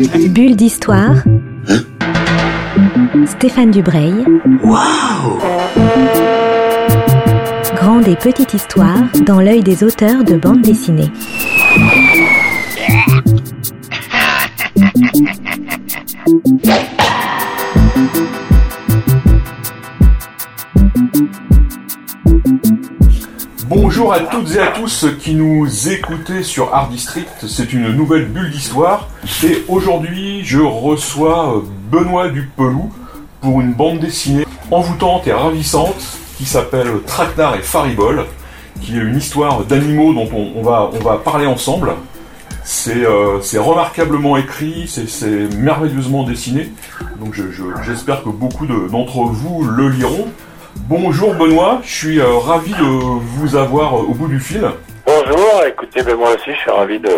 Bulle d'histoire. Stéphane Dubreuil. Waouh Grande et petite histoire dans l'œil des auteurs de bande dessinée. Bonjour à toutes et à tous qui nous écoutez sur Art District, c'est une nouvelle bulle d'histoire et aujourd'hui je reçois euh, Benoît Dupelou pour une bande dessinée envoûtante et ravissante qui s'appelle Traquenard et Faribol, qui est une histoire d'animaux dont on, va, parler ensemble. C'est euh, remarquablement écrit, c'est- merveilleusement dessiné, donc je- je- j'espère que beaucoup de- d'entre vous le liront. Bonjour Benoît, je suis euh, ravi de vous avoir euh, au bout du fil. Bonjour, écoutez, ben moi aussi je suis ravi de,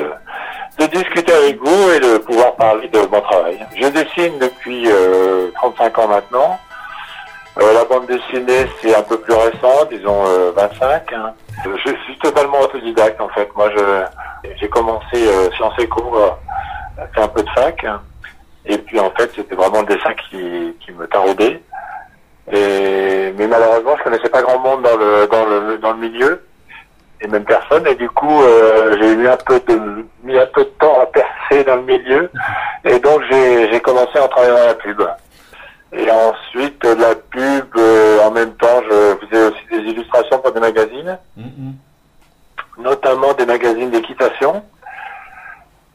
discuter avec vous et de pouvoir parler de mon travail. Je dessine depuis euh, 35 ans maintenant. Euh, la bande dessinée c'est un peu plus récent, disons euh, 25. hein. Je suis totalement autodidacte en fait. Moi j'ai commencé Sciences Éco, fait un peu de fac. hein. Et puis en fait c'était vraiment le dessin qui, qui me taraudait. Et, mais malheureusement je connaissais pas grand monde dans le, dans le, dans le milieu et même personne. Et du coup, euh, j'ai eu un peu de, mis un peu de temps à percer dans le milieu. Et donc, j'ai, j'ai commencé à travailler dans la pub. Et ensuite, la pub, euh, en même temps, je faisais aussi des illustrations pour des magazines, notamment des magazines d'équitation.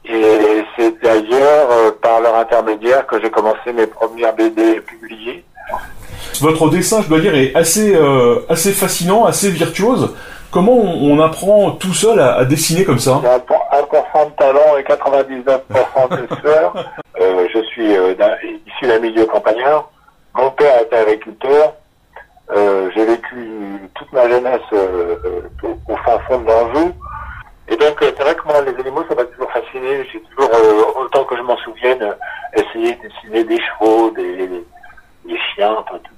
Et c'est d'ailleurs euh, par leur intermédiaire que j'ai commencé mes premières BD publiées. Votre dessin, je dois dire, est assez, euh, assez fascinant, assez virtuose. Comment on, on apprend tout seul à, à dessiner comme ça J'ai un pour- 1% de talent et 99% de sueur. Euh, je suis euh, issu d'un milieu campagnard. Mon père était agriculteur. J'ai vécu toute ma jeunesse au, au fin fond de l'Anjou. Et donc, c'est vrai que moi, les animaux, ça m'a toujours fasciné. J'ai toujours, euh, autant que je m'en souvienne, essayé de dessiner des chevaux, des, des chiens, enfin, tout,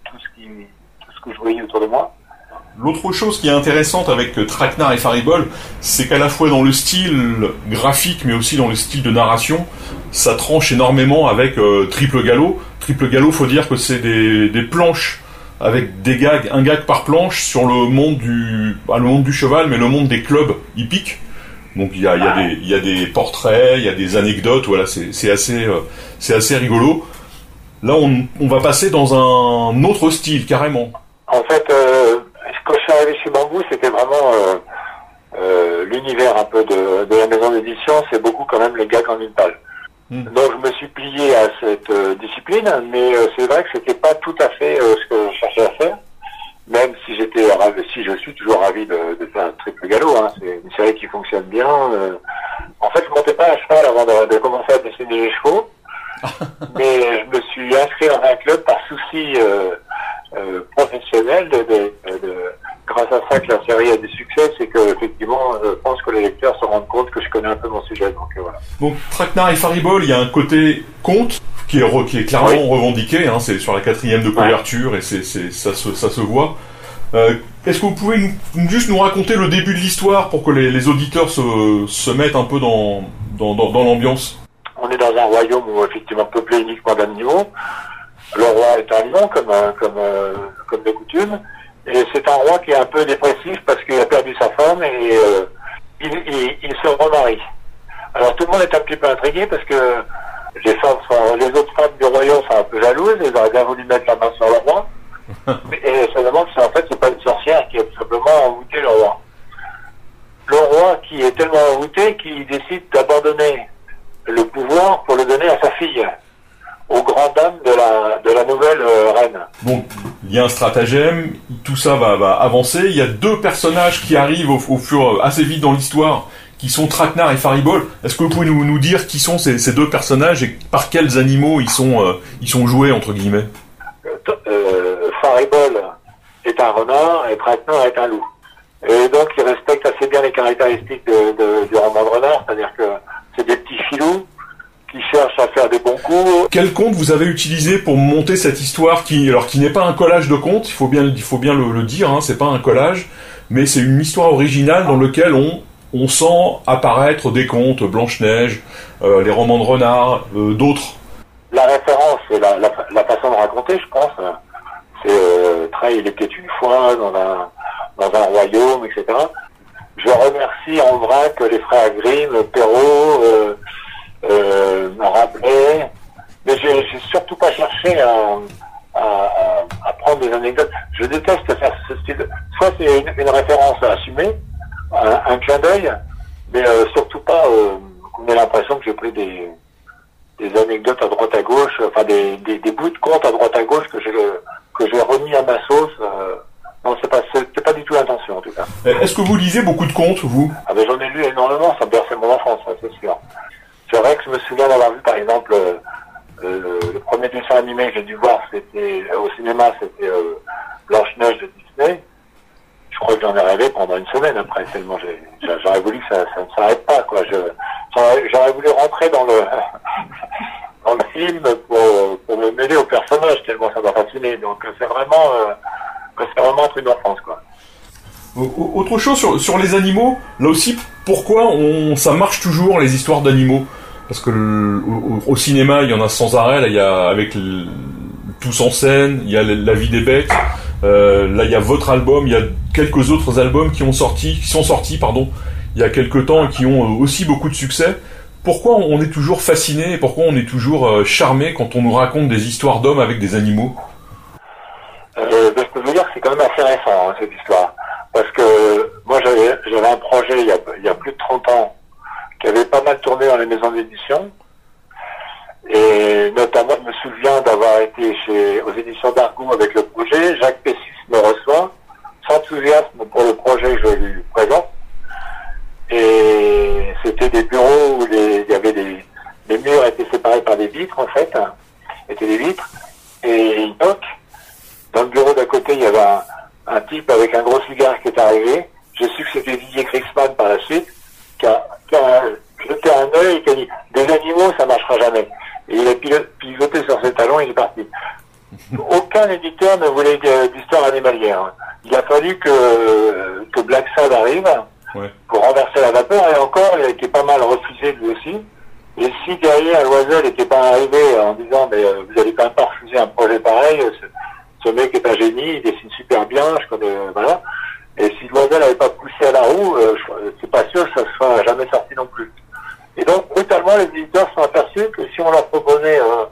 L'autre chose qui est intéressante avec euh, Traquenard et Faribol, c'est qu'à la fois dans le style graphique, mais aussi dans le style de narration, ça tranche énormément avec euh, Triple Galop. Triple Galop, faut dire que c'est des, planches avec des gags, un gag par planche sur le monde du, pas le monde du cheval, mais le monde des clubs hippiques. Donc il y a, des, portraits, il y a des anecdotes, voilà, c'est euh, c'est assez rigolo. Là, on, on va passer dans un autre style carrément. En fait, euh, quand je suis arrivé chez Bambou, c'était vraiment euh, euh, l'univers un peu de, de la maison d'édition, c'est beaucoup quand même les gags en une page. Mm. Donc je me suis plié à cette euh, discipline, mais euh, c'est vrai que c'était pas tout à fait euh, ce que je cherchais à faire. Même si j'étais ravi, si je suis toujours ravi de, de faire un triple galop, hein, c'est une série qui fonctionne bien. euh. En fait, je montais pas à cheval avant de, de commencer à dessiner les chevaux, mais je me suis inscrit dans un club par souci euh, euh, de- grâce à ça que la série a du succès, c'est que effectivement, je pense que les lecteurs se rendent compte que je connais un peu mon sujet. Donc euh, voilà. Donc Traquenard et Faribol, il y a un côté conte qui est, re- qui est clairement Oui. revendiqué, hein, c'est sur la quatrième de couverture et c'est, ça, se, ça se voit. Euh, est-ce que vous pouvez nous- juste nous raconter le début de l'histoire pour que les, les auditeurs se, se mettent un peu dans, dans, dans, dans l'ambiance? On est dans un royaume où effectivement peuplé uniquement d'animaux. Le roi est un lion, comme, euh, comme, euh, comme de coutume. Et c'est un roi qui est un peu dépressif parce qu'il a perdu sa femme et euh, il, se remarie. Alors tout le monde est un petit peu intrigué parce que les, femmes les autres femmes du royaume sont un peu jalouses, elles auraient bien voulu mettre la main sur le roi. Et se demandent si en fait c'est pas une sorcière qui a tout simplement envoûté le roi. Le roi qui est tellement envoûté qu'il décide d'abandonner le pouvoir pour le donner à sa fille, aux grandes dames de la, de la nouvelle euh, reine. Donc il y a un stratagème, tout ça va, va avancer. Il y a deux personnages qui arrivent au, au fur assez vite dans l'histoire, qui sont Traquenard et Faribol. Est-ce que vous pouvez nous, nous dire qui sont ces, deux personnages et par quels animaux ils sont, euh, ils sont joués entre guillemets? Euh, Faribol est un renard et Traquenard est un loup. Et donc il respecte assez bien les caractéristiques du roman de renard, c'est-à-dire que c'est des petits filous qui cherchent à faire des bons coups. Quel conte vous avez utilisé pour monter cette histoire qui, n'est pas un collage de contes, il faut bien, le, dire, hein, c'est pas un collage, mais c'est une histoire originale dans laquelle on on sent apparaître des contes, Blanche-Neige, euh, les romans de renard, euh, d'autres. La référence, c'est la, la, façon de raconter, je pense. C'est euh, Très, il était une fois dans un, dans un royaume, etc. Je remercie en vrai que les frères Grimm, Perrault, euh, euh, Rabelais, mais j'ai surtout pas cherché à, à, à, prendre des anecdotes. Je déteste faire ce c'est une, une, référence à assumer, un, un clin d'œil, mais euh, surtout pas euh, qu'on ait l'impression que j'ai pris des, des anecdotes à droite à gauche, enfin des, des, des bouts de compte à droite à gauche que j'ai que j'ai remis à ma sauce. Euh, non, c'est pas c'est pas du tout l'intention en tout cas. Est-ce que vous lisez beaucoup de contes, vous? Ah ben j'en ai lu énormément, ça berçait mon enfance, c'est sûr. C'est vrai que je me souviens d'avoir vu par exemple euh, le premier dessin animé que j'ai dû voir, c'était au cinéma, c'était euh, Blanche-Neige de Disney. Je crois j'en ai rêvé pendant une semaine après, tellement j'aurais voulu que ça, ne s'arrête pas. quoi. J'aurais voulu rentrer dans le, dans le film pour, me mêler au personnage, tellement ça m'a fasciné. Donc c'est vraiment, euh, c'est vraiment un truc d'enfance. quoi. Autre chose sur, les animaux, là aussi, pourquoi ça marche toujours les histoires d'animaux? Parce que cinéma, il y en a sans arrêt. Il y a avec le, tous en scène, il y a la vie des bêtes. Euh, là, il y a votre album, il y a quelques autres albums qui ont sorti, qui sont sortis, pardon, il y a quelques temps et qui ont aussi beaucoup de succès. Pourquoi on est toujours fasciné et pourquoi on est toujours euh, charmé quand on nous raconte des histoires d'hommes avec des animaux? Euh, ben, Je peux vous dire que c'est quand même assez récent hein, cette histoire, parce que moi j'avais un projet il y, a, il y a plus de 30 ans qui avait pas mal tourné dans les maisons d'édition. Et notamment, je me souviens d'avoir été chez, aux éditions d'Argo avec le projet. Jacques Pessis me reçoit, sans enthousiasme pour le projet que je lui présente. Et c'était des bureaux où les, il y avait les murs étaient séparés par des vitres, en fait. Hein, étaient des vitres. Et il toque. Dans le bureau d'à côté, il y avait un, un, type avec un gros cigare qui est arrivé. J'ai su que c'était Didier Krixman par la suite, qui a qui a jeté un œil et qui a dit des animaux ça marchera jamais. Et il a piloté sur ses talons et il est parti. Aucun éditeur ne voulait d'histoire animalière. Il a fallu que, que Black Sad arrive ouais. pour renverser la vapeur et encore il a été pas mal refusé lui aussi. Et si derrière Loisel n'était pas arrivé en disant mais euh, vous allez quand même pas refuser un projet pareil, ce, ce mec est un génie, il dessine super bien, je connais voilà. Et si Loisel n'avait pas poussé à la roue, euh, c'est pas sûr que ça ne soit jamais sorti non plus. Et donc, brutalement, les éditeurs sont aperçus que si on leur proposait euh,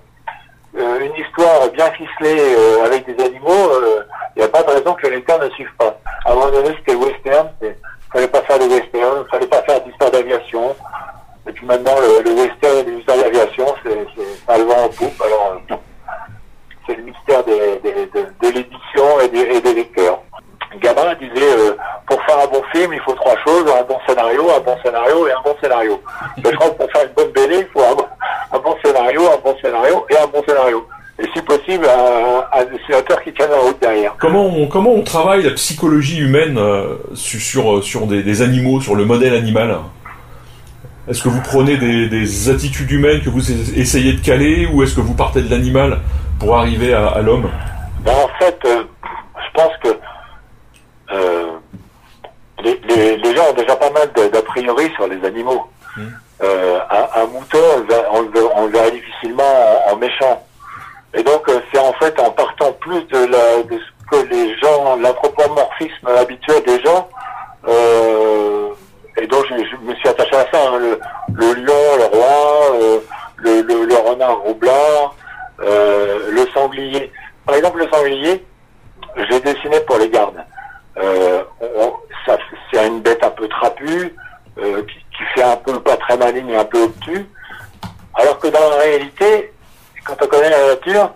euh, une histoire bien ficelée euh, avec des animaux, il n'y a pas de raison que les lecteurs ne suivent pas. À un moment donné, c'était western, il fallait pas faire de western, il fallait pas faire d'histoire d'aviation. Et puis maintenant, le, western et l'histoire d'aviation, c'est ça le vent en poupe. Alors, c'est le mystère des, des, de, de l'édition et des, lecteurs. Gabin disait pour faire un bon il faut trois choses un bon scénario, un bon scénario et un bon scénario. Je crois que pour faire une bonne BD, il faut un, bon scénario, un bon scénario et un bon scénario. Et si possible, un, un dessinateur qui tienne la route derrière. Comment on, comment on travaille la psychologie humaine euh, sur, sur, sur des, animaux, sur le modèle animal? Est-ce que vous prenez des, des, attitudes humaines que vous essayez de caler ou est-ce que vous partez de l'animal pour arriver à l'homme ben, En fait, euh, je pense que euh, les, les, les, gens ont déjà pas mal d'a priori sur les animaux. Mmh. Euh, un, un, mouton, on le, verrait difficilement en, en, méchant. Et donc, euh, c'est en fait en partant plus de, la, de ce que les gens, l'anthropomorphisme habituel des gens, euh, et donc je, je, me suis attaché à ça, hein, le, le, lion, le roi, euh, le, le, le, renard roublard, le sanglier. Par exemple, le sanglier, j'ai dessiné pour les gardes. Et un peu obtus. Alors que dans la réalité, quand on connaît la nature,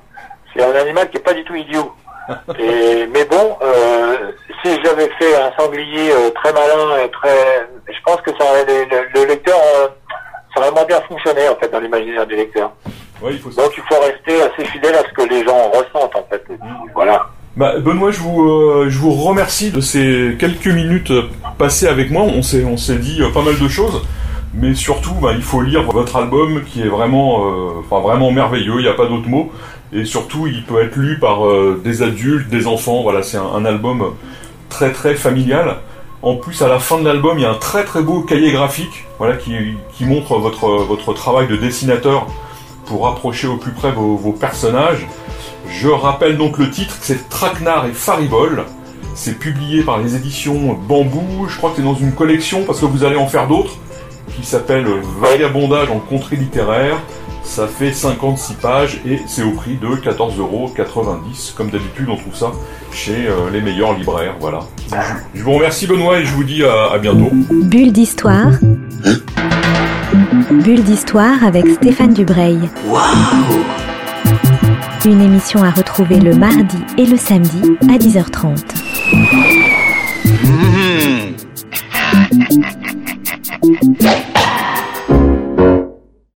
c'est un animal qui est pas du tout idiot. Et, mais bon, euh, si j'avais fait un sanglier euh, très malin et très, je pense que ça aurait, le, le lecteur, euh, ça aurait moins bien fonctionné en fait dans l'imaginaire du lecteur. Ouais, il faut Donc il faut rester assez fidèle à ce que les gens ressentent en fait. Mmh. Voilà. Bah, Benoît, je vous, euh, je vous remercie de ces quelques minutes passées avec moi. On s'est, on s'est dit euh, pas mal de choses, mais surtout, bah, il faut lire votre album qui est vraiment, euh, enfin vraiment merveilleux. Il n'y a pas d'autre mot. Et surtout, il peut être lu par euh, des adultes, des enfants. Voilà, c'est un, album très très familial. En plus, à la fin de l'album, il y a un très très beau cahier graphique, voilà, qui, qui montre votre, votre travail de dessinateur pour rapprocher au plus près vos, vos personnages. Je rappelle donc le titre, c'est Traquenard et Faribol. C'est publié par les éditions Bambou. Je crois que c'est dans une collection parce que vous allez en faire d'autres qui s'appelle Vagabondage en contrée littéraire. Ça fait 56 pages et c'est au prix de 14,90€. Comme d'habitude, on trouve ça chez euh, les meilleurs libraires. Voilà. Je vous remercie Benoît et je vous dis à, à bientôt. Bulle d'histoire. Bulle d'histoire avec Stéphane Dubreuil. Une émission à retrouver le mardi et le samedi à 10h30. Mmh. Thank you.